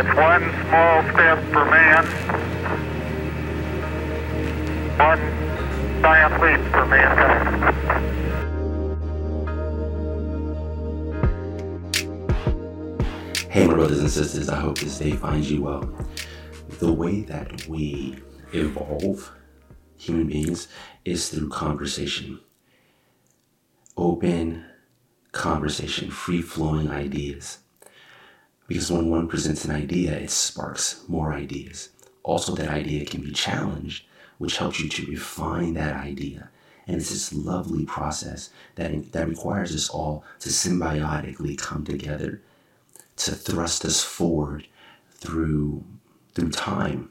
It's one small step for man, one giant leap for mankind. Hey, my brothers and sisters, I hope this day finds you well. The way that we evolve human beings is through conversation. Open conversation, free flowing ideas. Because when one presents an idea, it sparks more ideas. Also, that idea can be challenged, which helps you to refine that idea. And it's this lovely process that, that requires us all to symbiotically come together to thrust us forward through through time.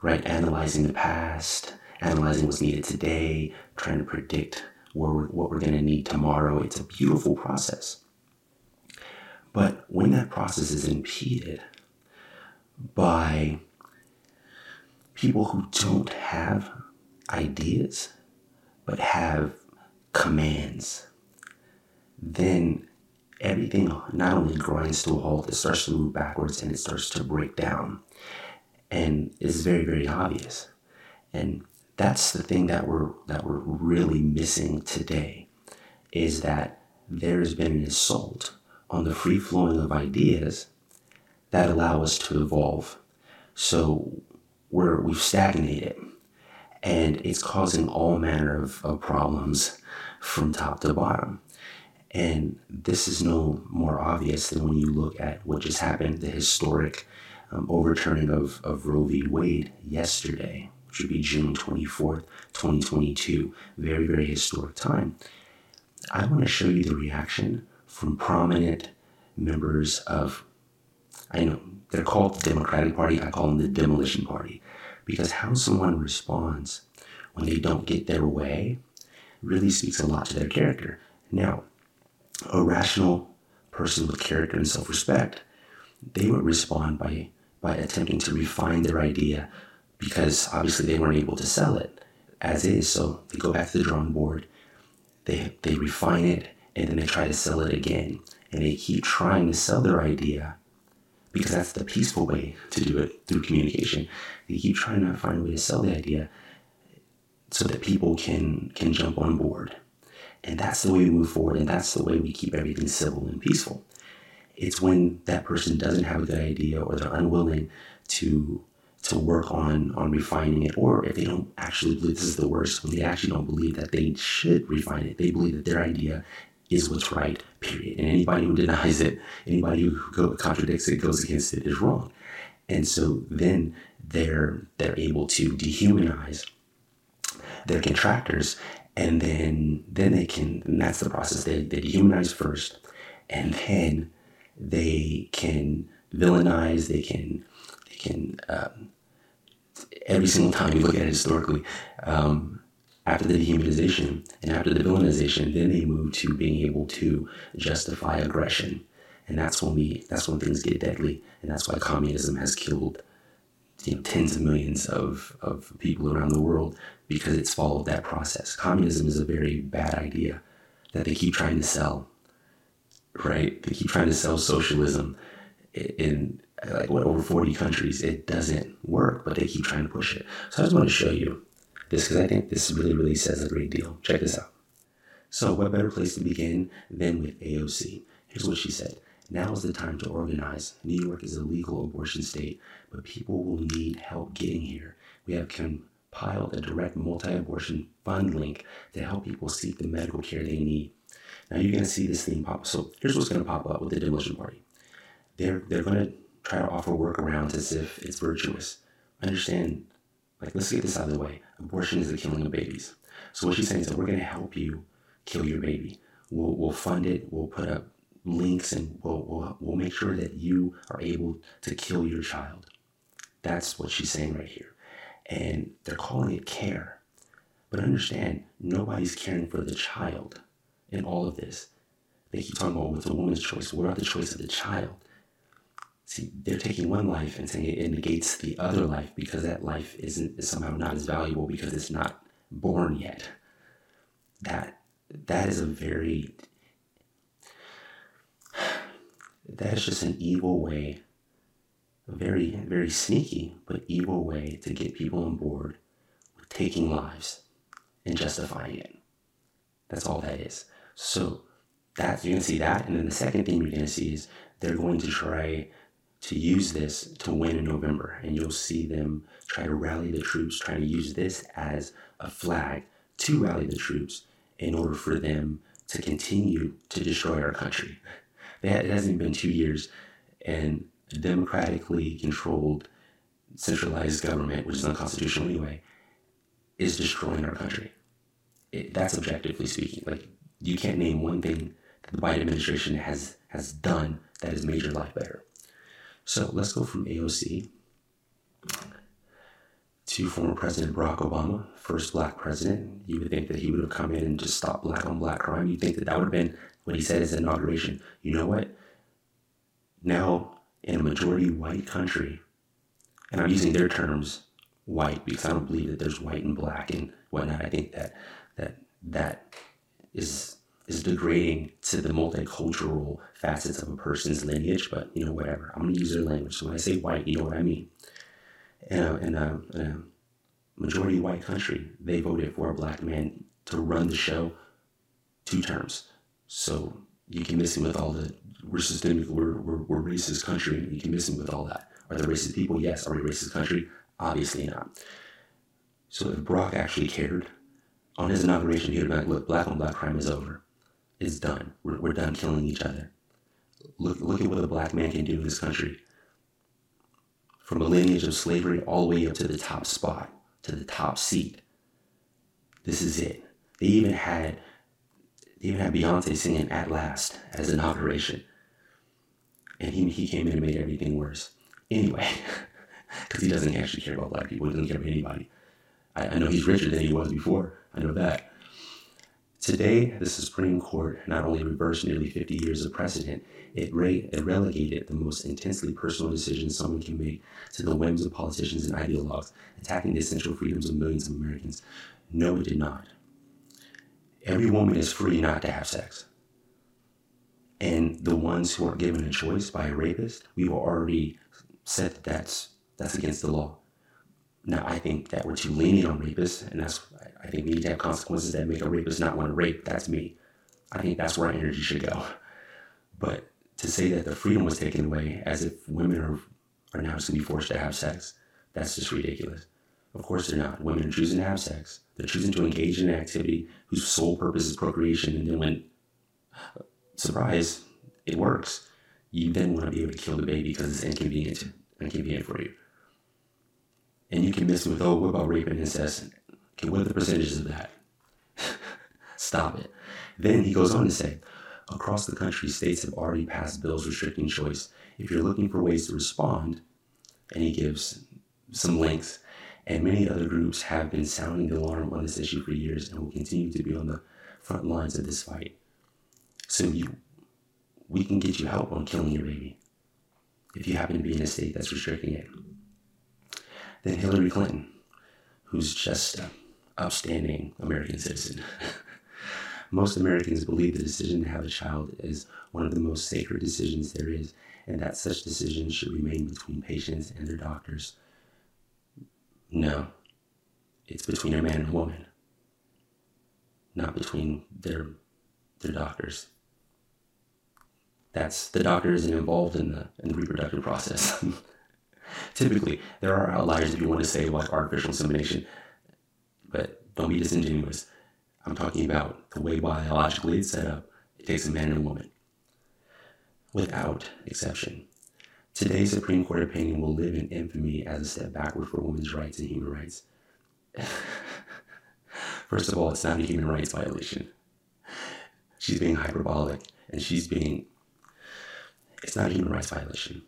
Right? Analyzing the past, analyzing what's needed today, trying to predict where what we're going to need tomorrow. It's a beautiful process. But when that process is impeded by people who don't have ideas but have commands, then everything not only grinds to a halt, it starts to move backwards and it starts to break down. And it's very, very obvious. And that's the thing that we're that we're really missing today is that there's been an assault on the free flowing of ideas that allow us to evolve. So we're we've stagnated and it's causing all manner of, of problems from top to bottom. And this is no more obvious than when you look at what just happened, the historic um, overturning of, of Roe v. Wade yesterday, which would be June 24th, 2022. Very, very historic time. I want to show you the reaction from prominent members of, I know they're called the Democratic Party, I call them the Demolition Party, because how someone responds when they don't get their way really speaks a lot to their character. Now, a rational person with character and self-respect, they would respond by by attempting to refine their idea because obviously they weren't able to sell it as is. So they go back to the drawing board, they they refine it, and then they try to sell it again. And they keep trying to sell their idea because that's the peaceful way to do it through communication. They keep trying to find a way to sell the idea so that people can can jump on board. And that's the way we move forward, and that's the way we keep everything civil and peaceful. It's when that person doesn't have a good idea or they're unwilling to to work on on refining it, or if they don't actually believe this is the worst, when they actually don't believe that they should refine it, they believe that their idea is what's right, period. And anybody who denies it, anybody who contradicts it, goes against it, is wrong. And so then they're they're able to dehumanize their contractors and then then they can and that's the process they, they dehumanize first and then they can villainize they can they can um, every single time you look at it historically um, after the dehumanization and after the villainization then they move to being able to justify aggression and that's when we that's when things get deadly and that's why communism has killed you know, tens of millions of, of people around the world because it's followed that process. Communism is a very bad idea that they keep trying to sell, right? They keep trying to sell socialism in like what over 40 countries. It doesn't work, but they keep trying to push it. So I just want to show you this because I think this really, really says a great deal. Check this out. So, what better place to begin than with AOC? Here's what she said. Now is the time to organize. New York is a legal abortion state, but people will need help getting here. We have compiled a direct multi abortion fund link to help people seek the medical care they need. Now you're going to see this thing pop up. So here's what's going to pop up with the demolition party. They're, they're going to try to offer workarounds as if it's virtuous. Understand, like, let's get this out of the way. Abortion is the killing of babies. So what she's saying is that we're going to help you kill your baby. We'll, we'll fund it. We'll put up links and we'll, we'll, we'll make sure that you are able to kill your child. That's what she's saying right here. And they're calling it care. But understand, nobody's caring for the child in all of this. They keep talking about what's a woman's choice. What about the choice of the child? See, they're taking one life and saying it negates the other life because that life isn't is somehow not as valuable because it's not born yet. That that is a very that's just an evil way a very, very sneaky but evil way to get people on board with taking lives and justifying it. That's all that is. So that you're gonna see that, and then the second thing you're gonna see is they're going to try to use this to win in November, and you'll see them try to rally the troops, try to use this as a flag to rally the troops in order for them to continue to destroy our country. It hasn't been two years, and a democratically controlled, centralized government, which is unconstitutional anyway, is destroying our country. It, that's objectively speaking. Like you can't name one thing that the Biden administration has has done that has made your life better. So let's go from AOC to former President Barack Obama, first black president. You would think that he would have come in and just stopped black on black crime. You think that that would have been what he said his inauguration. You know what? Now, in a majority white country, and I'm using their terms, white, because I don't believe that there's white and black and whatnot. I think that that that is is degrading to the multicultural facets of a person's lineage, but you know, whatever. I'm gonna use their language. So when I say white, you know what I mean. In a, in a, in a majority white country, they voted for a black man to run the show two terms. So you can miss him with all the we're systemic, we're, we're, we're racist country. You can miss him with all that. Are there racist people? Yes. Are we racist country? Obviously not. So if Barack actually cared, on his inauguration, he would have been like, look, black on black crime is over. It's done. We're, we're done killing each other. Look, look at what a black man can do in this country. From a lineage of slavery all the way up to the top spot, to the top seat. This is it. They even had they even had Beyonce singing At Last as inauguration. And he, he came in and made everything worse. Anyway, because he doesn't actually care about black people, he doesn't care about anybody. I, I know he's richer than he was before. I know that. Today, the Supreme Court not only reversed nearly 50 years of precedent, it, re- it, relegated the most intensely personal decisions someone can make to the whims of politicians and ideologues, attacking the essential freedoms of millions of Americans. No, it did not. Every woman is free not to have sex. And the ones who aren't given a choice by a rapist, we've already said that that's, that's against the law. Now, I think that we're too lenient on rapists, and that's I think we need to have consequences that make a rapist not want to rape. That's me. I think that's where our energy should go. But to say that the freedom was taken away as if women are, are now just going to be forced to have sex, that's just ridiculous. Of course they're not. Women are choosing to have sex. They're choosing to engage in an activity whose sole purpose is procreation. And then when, surprise, it works, you then want to be able to kill the baby because it's inconvenient, inconvenient for you. And you can miss with, oh, what about rape and incest? Okay, what are the percentages of that? Stop it. Then he goes on to say, across the country, states have already passed bills restricting choice. If you're looking for ways to respond, and he gives some links, and many other groups have been sounding the alarm on this issue for years and will continue to be on the front lines of this fight. So you, we can get you help on killing your baby if you happen to be in a state that's restricting it. Then Hillary Clinton, who's just a upstanding American citizen. most Americans believe the decision to have a child is one of the most sacred decisions there is, and that such decisions should remain between patients and their doctors. No, it's between a man and a woman, not between their their doctors. That's the doctor isn't involved in the in the reproductive process. Typically, there are outliers if you want to say like artificial insemination don't be disingenuous. I'm talking about the way biologically it's set up. It takes a man and a woman. Without exception. Today's Supreme Court opinion will live in infamy as a step backward for women's rights and human rights. First of all, it's not a human rights violation. She's being hyperbolic and she's being. It's not a human rights violation.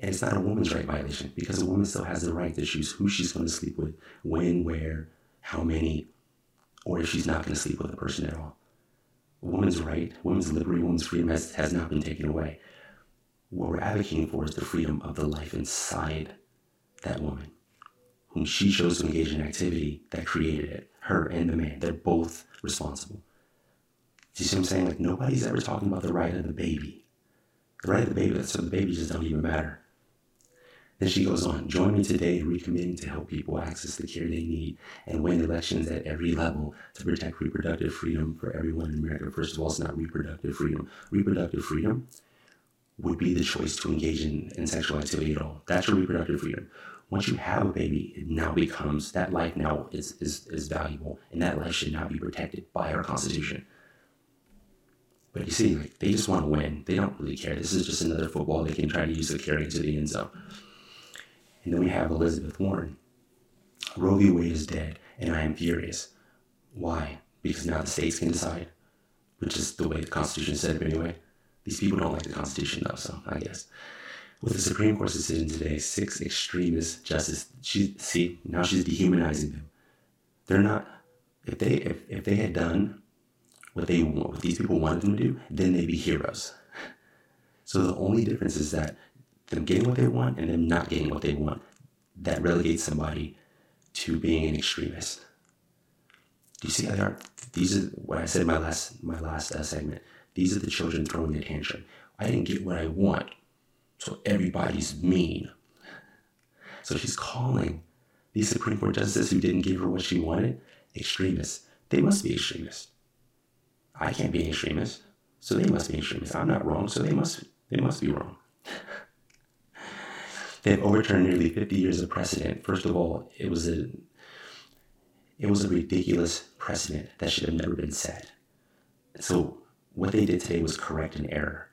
And it's not a woman's right violation because a woman still has the right to choose who she's going to sleep with, when, where, how many, or if she's not going to sleep with a person at all. Women's right, women's liberty, women's freedom has, has not been taken away. What we're advocating for is the freedom of the life inside that woman, whom she chose to engage in activity that created it. Her and the man, they're both responsible. Do you see what I'm saying? Like nobody's ever talking about the right of the baby. The right of the baby, so the baby just don't even matter. Then she goes on, join me today in recommitting to help people access the care they need and win elections at every level to protect reproductive freedom for everyone in America. First of all, it's not reproductive freedom. Reproductive freedom would be the choice to engage in, in sexual activity at all. That's your reproductive freedom. Once you have a baby, it now becomes that life now is, is, is valuable and that life should now be protected by our Constitution. But you see, like, they just want to win. They don't really care. This is just another football they can try to use to carry into the end zone. And then we have Elizabeth Warren. Roe v. Wade is dead, and I am furious. Why? Because now the states can decide, which is the way the Constitution said it anyway. These people don't like the Constitution though, so I guess. With the Supreme Court's decision today, six extremist justices, she, see, now she's dehumanizing them. They're not, if they, if, if they had done what they what these people wanted them to do, then they'd be heroes. So the only difference is that them getting what they want and them not getting what they want, that relegates somebody to being an extremist. Do you see how they are? These are what I said in my last my last uh, segment. These are the children throwing a tantrum. I didn't get what I want, so everybody's mean. So she's calling these Supreme Court justices who didn't give her what she wanted extremists. They must be extremists. I can't be an extremist, so they must be extremists. I'm not wrong, so they must they must be wrong. They've overturned nearly 50 years of precedent. First of all, it was a it was a ridiculous precedent that should have never been set. So what they did today was correct an error.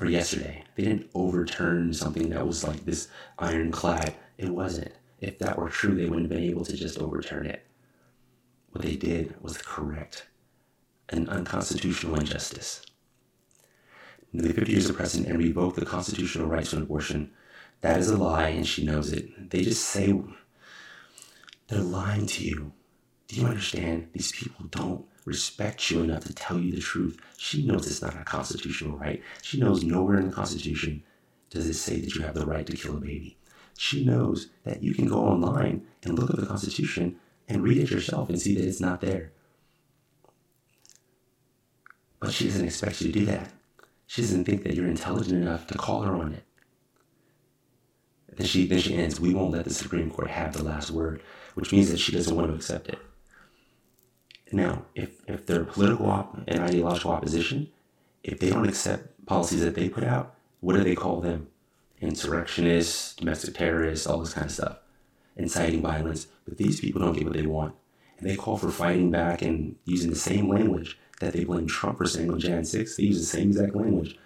Or yesterday, they didn't overturn something that was like this ironclad. It wasn't. If that were true, they wouldn't have been able to just overturn it. What they did was correct an unconstitutional injustice. Nearly 50 years of precedent and revoke the constitutional rights to abortion that is a lie, and she knows it. They just say they're lying to you. Do you understand? These people don't respect you enough to tell you the truth. She knows it's not a constitutional right. She knows nowhere in the Constitution does it say that you have the right to kill a baby. She knows that you can go online and look at the Constitution and read it yourself and see that it's not there. But she doesn't expect you to do that. She doesn't think that you're intelligent enough to call her on it. Then she then she ends, we won't let the Supreme Court have the last word, which means that she doesn't want to accept it. Now, if if they're political op- and ideological opposition, if they don't accept policies that they put out, what do they call them? Insurrectionists, domestic terrorists, all this kind of stuff, inciting violence. But these people don't get what they want, and they call for fighting back and using the same language that they blame Trump for saying on Jan 6. They use the same exact language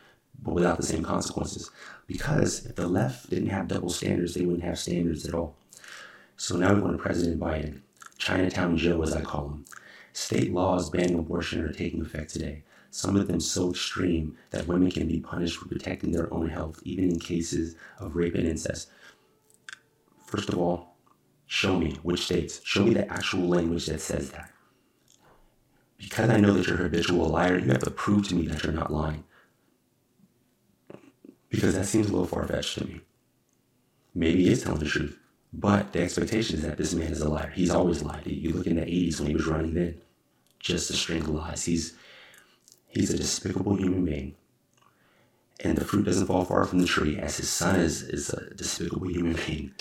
but without the same consequences. Because if the left didn't have double standards, they wouldn't have standards at all. So now we go to President Biden. Chinatown Joe, as I call him. State laws banning abortion are taking effect today. Some of them so extreme that women can be punished for protecting their own health, even in cases of rape and incest. First of all, show me which states. Show me the actual language that says that. Because I know that you're a habitual liar, you have to prove to me that you're not lying because that seems a little far fetched to me. Maybe he is telling the truth, but the expectation is that this man is a liar. He's always lied. You look in the 80s when he was running then, just a string of lies. He's he's a despicable human being. And the fruit doesn't fall far from the tree, as his son is, is a despicable human being.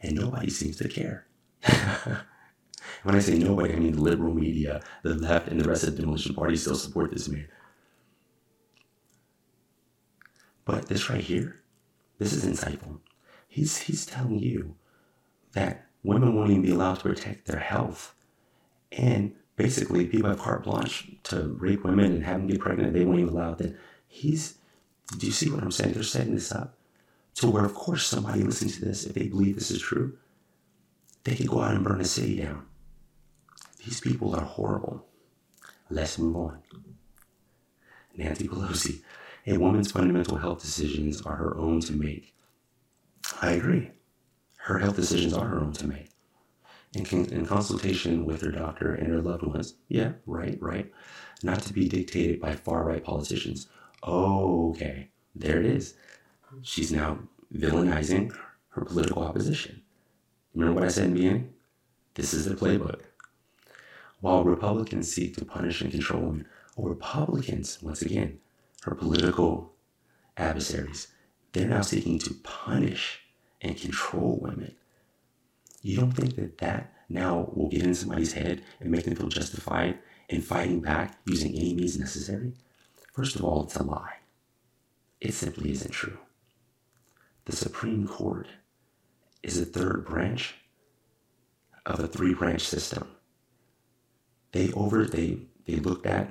And nobody seems to care. when I say nobody, I mean the liberal media, the left, and the rest of the demolition party still support this man. But this right here, this is insightful. He's, he's telling you that women won't even be allowed to protect their health. And basically, people have carte blanche to rape women and have them get pregnant. They won't even allow that. He's, do you see what I'm saying? They're setting this up to where, of course, somebody listening to this, if they believe this is true, they could go out and burn a city down. These people are horrible. Let's move on. Nancy Pelosi a woman's fundamental health decisions are her own to make. I agree. Her health decisions are her own to make. In, in consultation with her doctor and her loved ones. Yeah, right, right. Not to be dictated by far right politicians. Okay. There it is. She's now villainizing her political opposition. Remember what I said in the beginning? This is the playbook. While Republicans seek to punish and control women, Republicans, once again, her political adversaries, they're now seeking to punish and control women. You don't think that that now will get in somebody's head and make them feel justified in fighting back using any means necessary? First of all, it's a lie. It simply isn't true. The Supreme Court is a third branch of a three branch system. They over they they looked at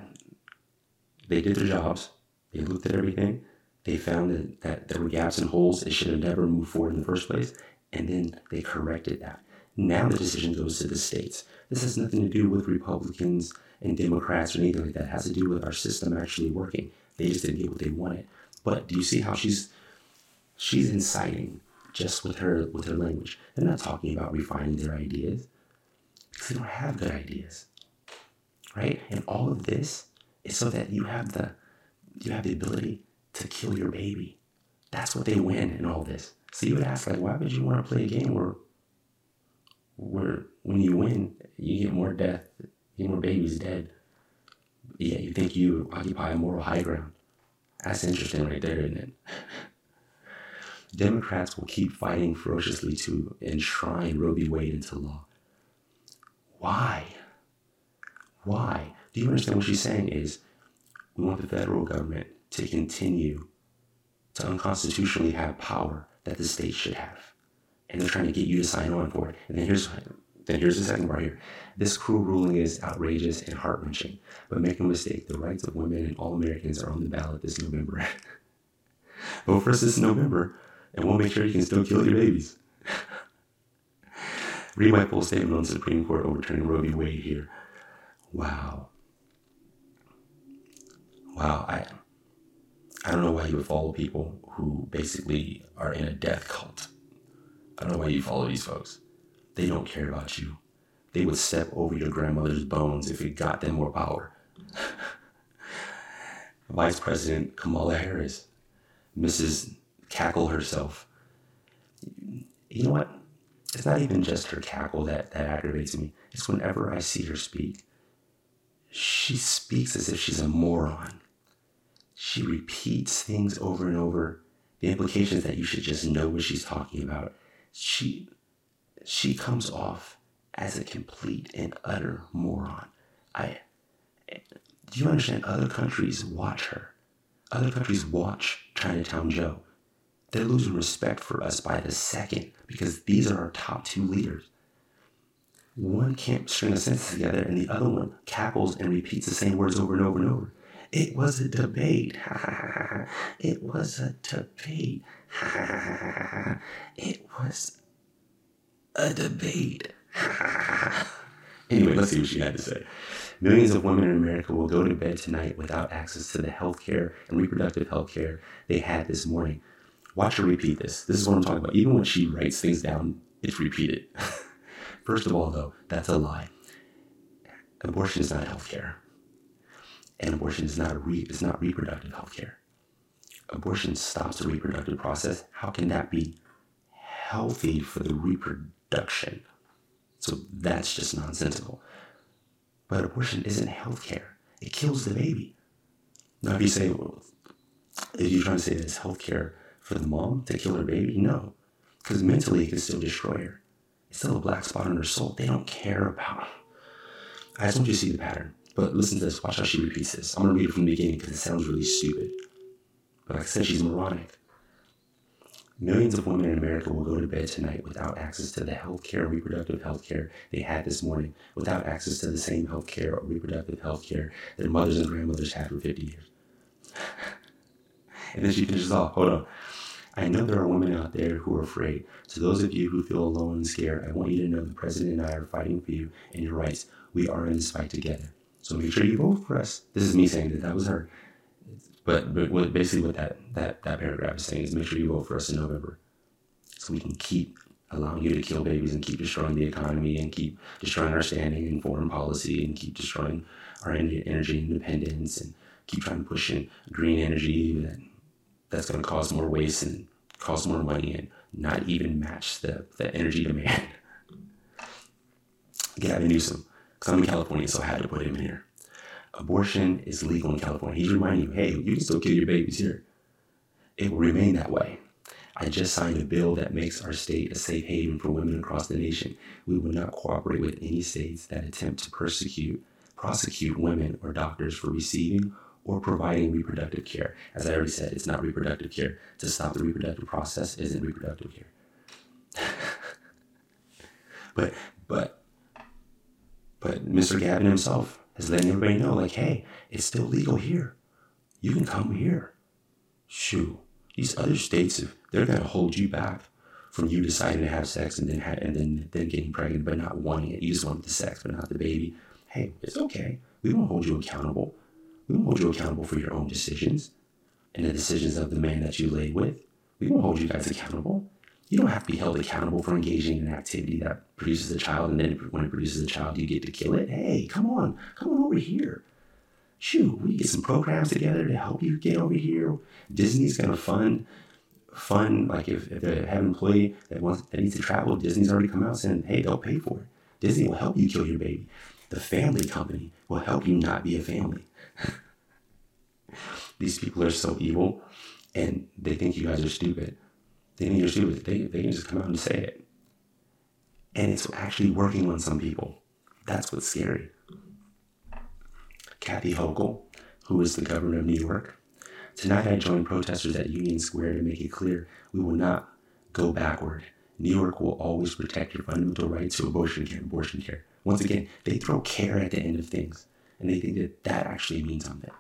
they did their jobs, they looked at everything, they found that, that there were gaps and holes, it should have never moved forward in the first place, and then they corrected that. Now the decision goes to the states. This has nothing to do with Republicans and Democrats or anything like that. It has to do with our system actually working. They just didn't get what they wanted. But do you see how she's she's inciting just with her with her language? They're not talking about refining their ideas because they don't have good ideas, right? And all of this is so that you have the you have the ability to kill your baby. That's what they win in all this. So you would ask, like, why would you want to play a game where where when you win, you get more death, you get more babies dead. Yeah, you think you occupy a moral high ground. That's interesting right there, isn't it? Democrats will keep fighting ferociously to enshrine Roe v. Wade into law. Why? Why? Do you understand what she's saying is we want the federal government to continue to unconstitutionally have power that the state should have. And they're trying to get you to sign on for it. And then here's then here's the second part here. This cruel ruling is outrageous and heart wrenching. But make no mistake, the rights of women and all Americans are on the ballot this November. Vote for us this November, and we'll make sure you can still kill your babies. Read my full statement on Supreme Court overturning Roe v. Wade here. Wow. Wow, I I don't know why you would follow people who basically are in a death cult. I don't know why you follow these folks. They don't care about you. They would step over your grandmother's bones if it got them more power. Vice President Kamala Harris, Mrs. Cackle herself. You know what? It's not even just her cackle that, that aggravates me. It's whenever I see her speak. She speaks as if she's a moron. She repeats things over and over. The implication is that you should just know what she's talking about. She she comes off as a complete and utter moron. I do you understand other countries watch her? Other countries watch Chinatown Joe. They're losing respect for us by the second because these are our top two leaders. One can't string a sentence together and the other one cackles and repeats the same words over and over and over. It was a debate. it was a debate. it was a debate. anyway, let's see what she had to say. Millions of women in America will go to bed tonight without access to the health care and reproductive health care they had this morning. Watch her repeat this. This is what I'm talking about. Even when she writes things down, it's repeated. First of all, though, that's a lie. Abortion is not health care and abortion is not re- is not reproductive health care. Abortion stops the reproductive process. How can that be healthy for the reproduction? So that's just nonsensical. But abortion isn't health care. It kills the baby. Now, if you say, well, if you're trying to say that it's health care for the mom to kill her baby, no. Because mentally it can still destroy her. It's still a black spot on her soul. They don't care about. I just want you to see the pattern. But listen to this. Watch how she repeats this. I'm going to read it from the beginning because it sounds really stupid. But like I said, she's moronic. Millions of women in America will go to bed tonight without access to the health care, reproductive health care they had this morning, without access to the same health care or reproductive health care their mothers and grandmothers had for 50 years. and then she finishes off, hold on. I know there are women out there who are afraid. To those of you who feel alone and scared, I want you to know the President and I are fighting for you and your rights. We are in this fight together. So make sure you vote for us. This is me saying that that was her. But, but what, basically what that, that, that paragraph is saying is make sure you vote for us in November. So we can keep allowing you to kill babies and keep destroying the economy and keep destroying our standing in foreign policy and keep destroying our energy independence and keep trying to push in green energy that, that's going to cause more waste and cost more money and not even match the, the energy demand. Gavin Newsom because I'm in California, so I had to put him in here. Abortion is legal in California. He's reminding you, hey, you can still kill your babies here. It will remain that way. I just signed a bill that makes our state a safe haven for women across the nation. We will not cooperate with any states that attempt to persecute, prosecute women or doctors for receiving or providing reproductive care. As I already said, it's not reproductive care. To stop the reproductive process isn't reproductive care. but but but Mr. Gavin himself is letting everybody know, like, hey, it's still legal here. You can come here. Shoo. These other states, if they're gonna hold you back from you deciding to have sex and then ha- and then then getting pregnant but not wanting it. You just want the sex but not the baby. Hey, it's okay. We won't hold you accountable. We won't hold you accountable for your own decisions and the decisions of the man that you lay with. We won't hold you guys accountable. You don't have to be held accountable for engaging in an activity that produces a child, and then when it produces a child, you get to kill it. Hey, come on, come on over here. Shoot, we get some programs together to help you get over here. Disney's gonna fund fund like if, if they have an employee that wants that needs to travel, Disney's already come out saying, hey, they'll pay for it. Disney will help you kill your baby. The family company will help you not be a family. These people are so evil and they think you guys are stupid. They think you're stupid. They, they can just come out and say it. And it's actually working on some people. That's what's scary. Kathy Hochul, who is the governor of New York, tonight I joined protesters at Union Square to make it clear we will not go backward. New York will always protect your fundamental right to abortion care. Abortion care. Once again, they throw care at the end of things, and they think that that actually means something.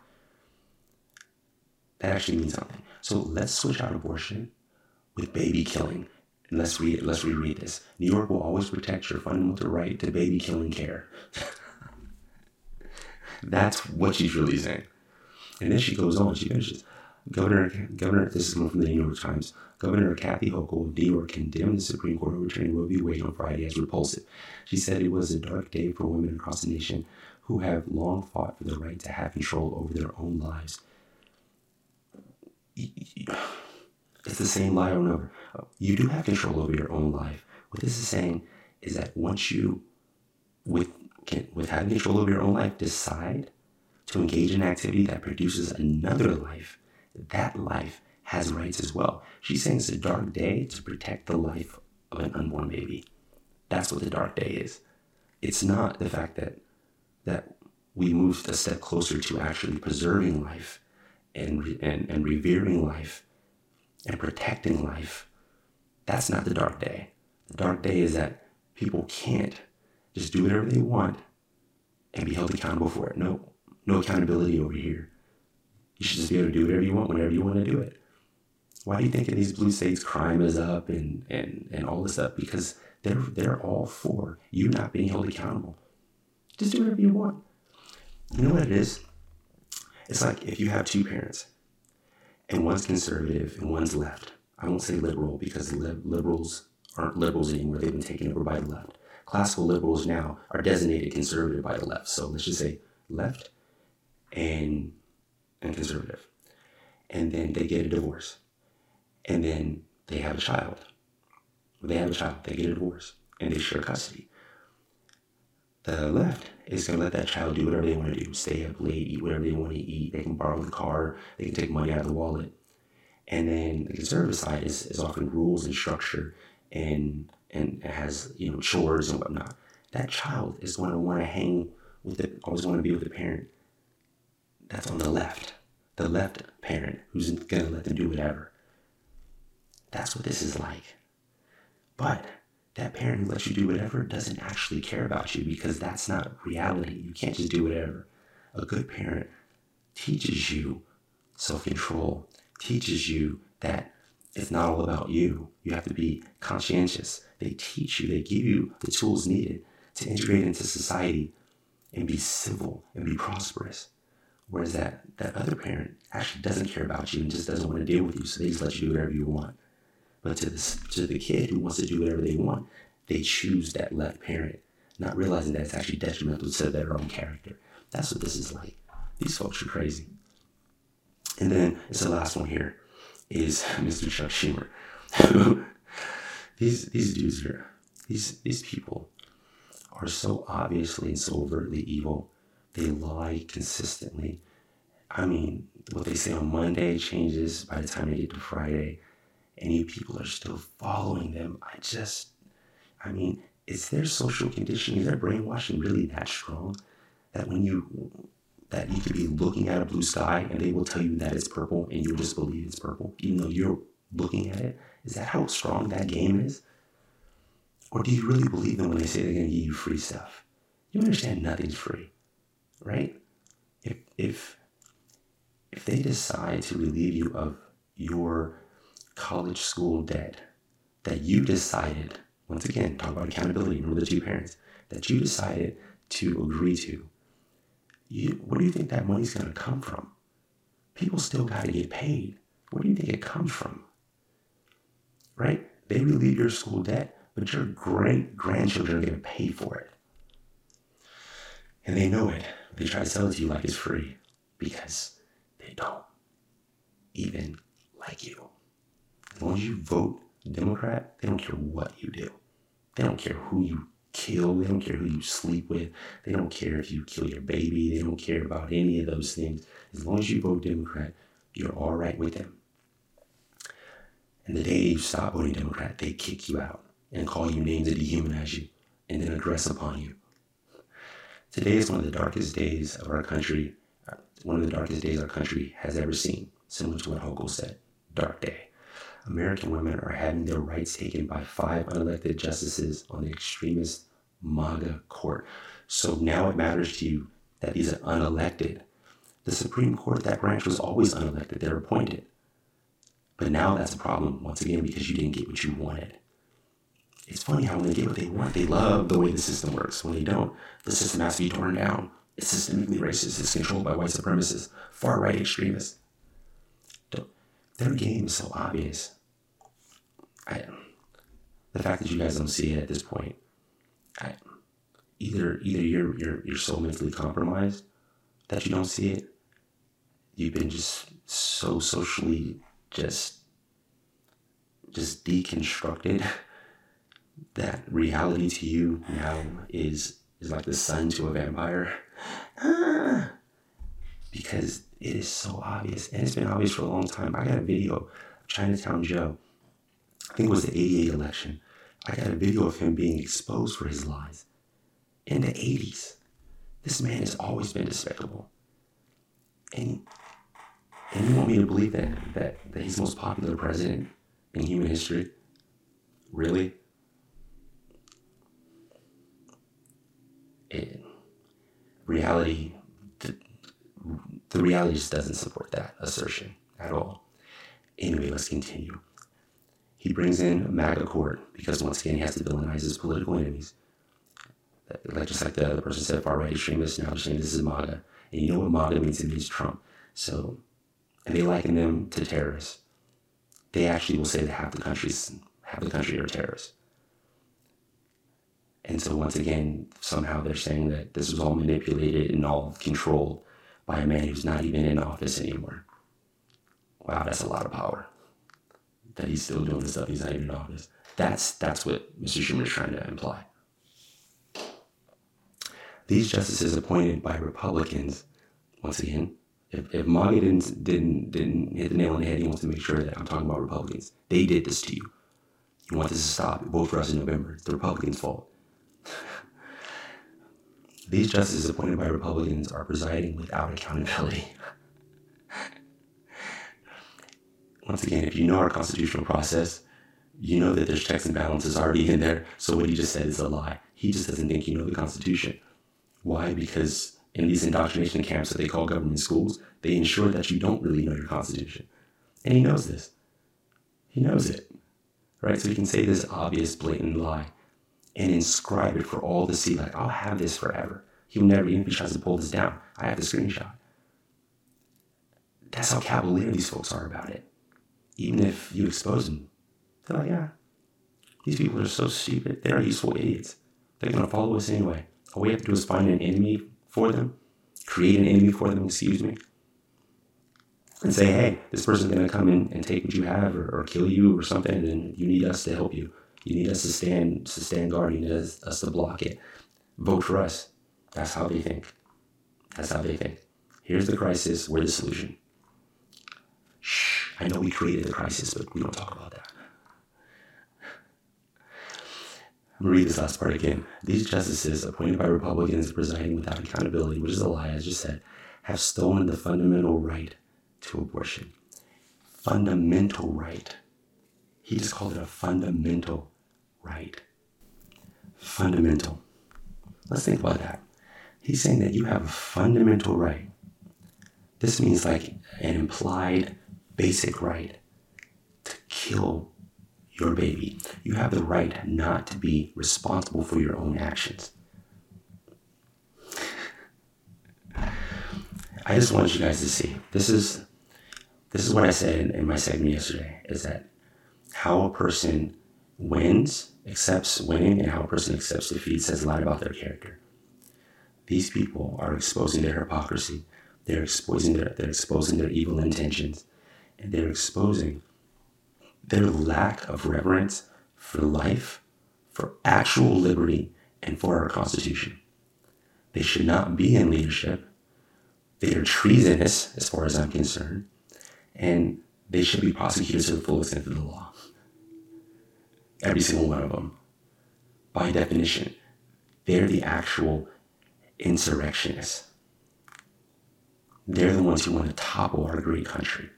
That actually means something. So let's switch out abortion with baby killing. Let's read let's reread this. New York will always protect your fundamental right to baby killing care. That's what she's really saying. And then she goes on, she finishes. Governor, Governor, this is from the New York Times. Governor Kathy Hochul of New York condemned the Supreme Court overturning Roe v. Wade on Friday as repulsive. She said it was a dark day for women across the nation who have long fought for the right to have control over their own lives it's the same lie over and over. You do have control over your own life. What this is saying is that once you, with can, with having control over your own life, decide to engage in activity that produces another life, that life has rights as well. She's saying it's a dark day to protect the life of an unborn baby. That's what the dark day is. It's not the fact that that we moved a step closer to actually preserving life and, and, and revering life and protecting life, that's not the dark day. The dark day is that people can't just do whatever they want and be held accountable for it. No, no accountability over here. You should just be able to do whatever you want whenever you want to do it. Why do you think in these blue states crime is up and, and, and all this up? Because they're they're all for you not being held accountable. Just do whatever you want. You know what it is? It's like if you have two parents and one's conservative and one's left. I won't say liberal because liberals aren't liberals anymore. They've been taken over by the left. Classical liberals now are designated conservative by the left. So let's just say left and and conservative. And then they get a divorce. And then they have a child. They have a child, they get a divorce, and they share custody. The left is going to let that child do whatever they want to do stay up late, eat whatever they want to eat. They can borrow the car, they can take money out of the wallet. And then the conservative side is, is offering rules and structure and and has you know chores and whatnot. That child is going to want to hang with the always want to be with the parent. That's on the left. The left parent who's going to let them do whatever. That's what this is like. But that parent who lets you do whatever doesn't actually care about you because that's not reality. You can't just do whatever. A good parent teaches you self control, teaches you that it's not all about you. You have to be conscientious. They teach you, they give you the tools needed to integrate into society and be civil and be prosperous. Whereas that, that other parent actually doesn't care about you and just doesn't want to deal with you, so they just let you do whatever you want. But to the, to the kid who wants to do whatever they want, they choose that left parent, not realizing that it's actually detrimental to their own character. That's what this is like. These folks are crazy. And then it's the last one here is Mr. Chuck Schumer. these these dudes are these these people are so obviously and so overtly evil. They lie consistently. I mean, what they say on Monday changes by the time they get to Friday and you people are still following them. I just, I mean, is their social conditioning, is their brainwashing really that strong that when you, that you could be looking at a blue sky and they will tell you that it's purple and you'll just believe it's purple, even though you're looking at it? Is that how strong that game is? Or do you really believe them when they say they're going to give you free stuff? You understand nothing's free, right? If, if, if they decide to relieve you of your college school debt that you decided, once again, talk about accountability, remember the two parents, that you decided to agree to, you, where do you think that money's going to come from? People still got to get paid. Where do you think it comes from? Right? They relieve your school debt, but your great grandchildren are going to pay for it. And they know it. They try to sell it to you like it's free because they don't even like you. As long as you vote Democrat, they don't care what you do. They don't care who you kill. They don't care who you sleep with. They don't care if you kill your baby. They don't care about any of those things. As long as you vote Democrat, you're all right with them. And the day you stop voting Democrat, they kick you out and call you names that dehumanize you and then aggress upon you. Today is one of the darkest days of our country, uh, one of the darkest days our country has ever seen, similar to what Hochul said. Dark day. American women are having their rights taken by five unelected justices on the extremist MAGA court. So now it matters to you that these are unelected. The Supreme Court, that branch was always unelected, they're appointed. But now that's a problem, once again, because you didn't get what you wanted. It's funny how when they get what they want, they love the way the system works. When they don't, the system has to be torn down. It's systemically racist. It's controlled by white supremacists, far right extremists. Their game is so obvious. I, the fact that you guys don't see it at this point, I, either either you're you're you're so mentally compromised that you don't see it. You've been just so socially just just deconstructed that reality to you now is is like the sun to a vampire. Because it is so obvious. And it's been obvious for a long time. I got a video of Chinatown Joe. I think it was the 88 election. I got a video of him being exposed for his lies in the 80s. This man has always been despicable. And, and you want me to believe that, that, that he's the most popular president in human history? Really? It, reality the reality just doesn't support that assertion at all. Anyway, let's continue. He brings in MAGA court because once again he has to villainize his political enemies. Like just like the other person said, far right extremists now saying this is MAGA. And you know what MAGA means? It means Trump. So and they liken them to terrorists. They actually will say that half the countries half the country are terrorists. And so once again, somehow they're saying that this was all manipulated and all controlled by a man who's not even in office anymore. Wow, that's a lot of power. That he's still doing the stuff he's not even in office. That's that's what Mr. Schumer is trying to imply. These justices appointed by Republicans, once again, if, if MAGA didn't, didn't, didn't hit the nail on the head, he wants to make sure that I'm talking about Republicans. They did this to you. You want this to stop. Vote for us in November. It's the Republicans' fault. These justices appointed by Republicans are presiding without accountability. Once again, if you know our constitutional process, you know that there's checks and balances already in there. So what he just said is a lie. He just doesn't think you know the Constitution. Why? Because in these indoctrination camps that they call government schools, they ensure that you don't really know your Constitution. And he knows this. He knows it. Right? So he can say this obvious, blatant lie and inscribe it for all to see. Like, I'll have this forever. He'll never, even if he tries to pull this down, I have the screenshot. That's how cavalier these folks are about it. Even if you expose them, they're like, yeah, these people are so stupid. They're useful idiots. They're going to follow us anyway. All we have to do is find an enemy for them, create an enemy for them, excuse me, and say, hey, this person's going to come in and take what you have or, or kill you or something, and you need us to help you. You need us to stand, to stand guard. You need us, us to block it. Vote for us. That's how they think. That's how they think. Here's the crisis. We're the solution. Shh. I know we created the crisis, but we don't talk about that. I'm gonna read this last part again. These justices, appointed by Republicans presiding without accountability, which is a lie, as just said, have stolen the fundamental right to abortion. Fundamental right. He just called it a fundamental right. Fundamental. Let's think about that. He's saying that you have a fundamental right. This means like an implied basic right to kill your baby. You have the right not to be responsible for your own actions. I just want you guys to see. This is this is what I said in, in my segment yesterday is that how a person wins, accepts winning, and how a person accepts defeat says a lot about their character. These people are exposing their hypocrisy. They're exposing their they're exposing their evil intentions. And they're exposing their lack of reverence for life, for actual liberty, and for our Constitution. They should not be in leadership. They are treasonous, as far as I'm concerned, and they should be prosecuted to the full extent of the law. Every single one of them. By definition, they're the actual insurrectionists. They're the ones who want to topple our great country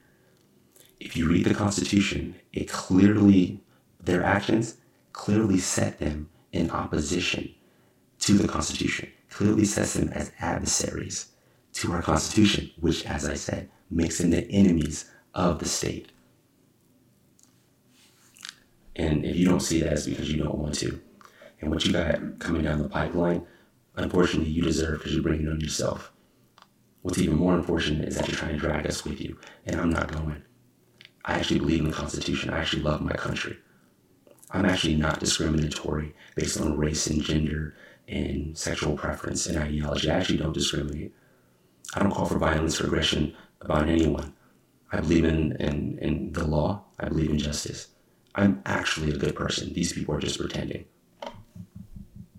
if you read the Constitution, it clearly, their actions clearly set them in opposition to the Constitution, clearly sets them as adversaries to our Constitution, which, as I said, makes them the enemies of the state. And if you don't see that, it's because you don't want to. And what you got coming down the pipeline, unfortunately, you deserve because you're bringing it on yourself. What's even more unfortunate is that you're trying to drag us with you, and I'm not going. I actually believe in the Constitution. I actually love my country. I'm actually not discriminatory based on race and gender and sexual preference and ideology. I actually don't discriminate. I don't call for violence or aggression about anyone. I believe in, in, in the law. I believe in justice. I'm actually a good person. These people are just pretending.